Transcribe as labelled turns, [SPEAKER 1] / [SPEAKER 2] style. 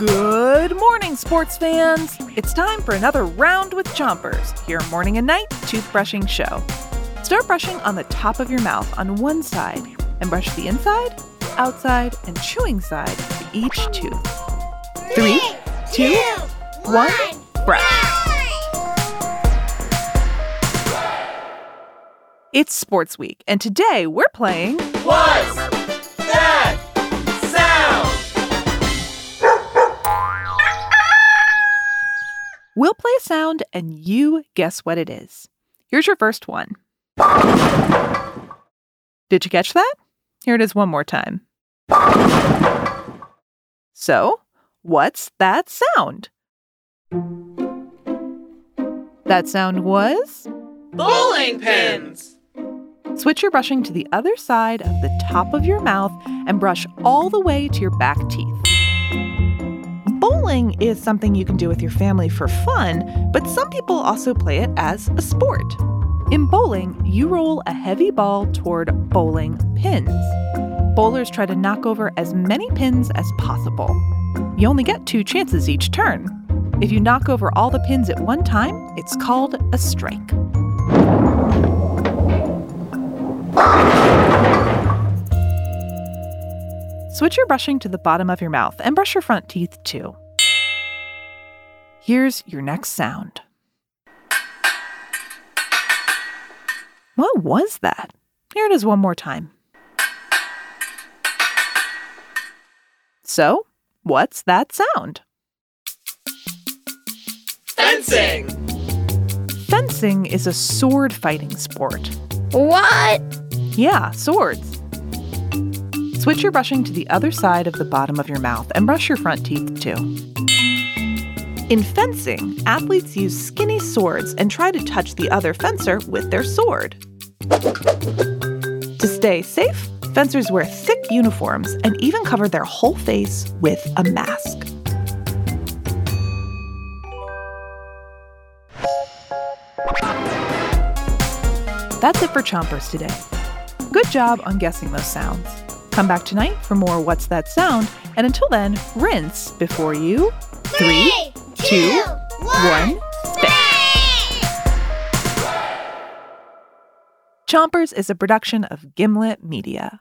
[SPEAKER 1] Good morning, sports fans. It's time for another round with Chompers, your morning and night toothbrushing show. Start brushing on the top of your mouth on one side and brush the inside, outside, and chewing side of each tooth. Three, two, one, brush. It's Sports Week, and today we're playing.
[SPEAKER 2] What's
[SPEAKER 1] We'll play a sound and you guess what it is. Here's your first one. Did you catch that? Here it is one more time. So, what's that sound? That sound was?
[SPEAKER 2] Bowling pins.
[SPEAKER 1] Switch your brushing to the other side of the top of your mouth and brush all the way to your back teeth. Bowling is something you can do with your family for fun, but some people also play it as a sport. In bowling, you roll a heavy ball toward bowling pins. Bowlers try to knock over as many pins as possible. You only get two chances each turn. If you knock over all the pins at one time, it's called a strike. Switch your brushing to the bottom of your mouth and brush your front teeth too. Here's your next sound. What was that? Here it is one more time. So, what's that sound?
[SPEAKER 2] Fencing.
[SPEAKER 1] Fencing is a sword fighting sport.
[SPEAKER 3] What?
[SPEAKER 1] Yeah, swords. Switch your brushing to the other side of the bottom of your mouth and brush your front teeth too. In fencing, athletes use skinny swords and try to touch the other fencer with their sword. To stay safe, fencers wear thick uniforms and even cover their whole face with a mask. That's it for Chompers today. Good job on guessing those sounds. Come back tonight for more What's That Sound, and until then, rinse before you. Three, two, one, spit. Chompers is a production of Gimlet Media.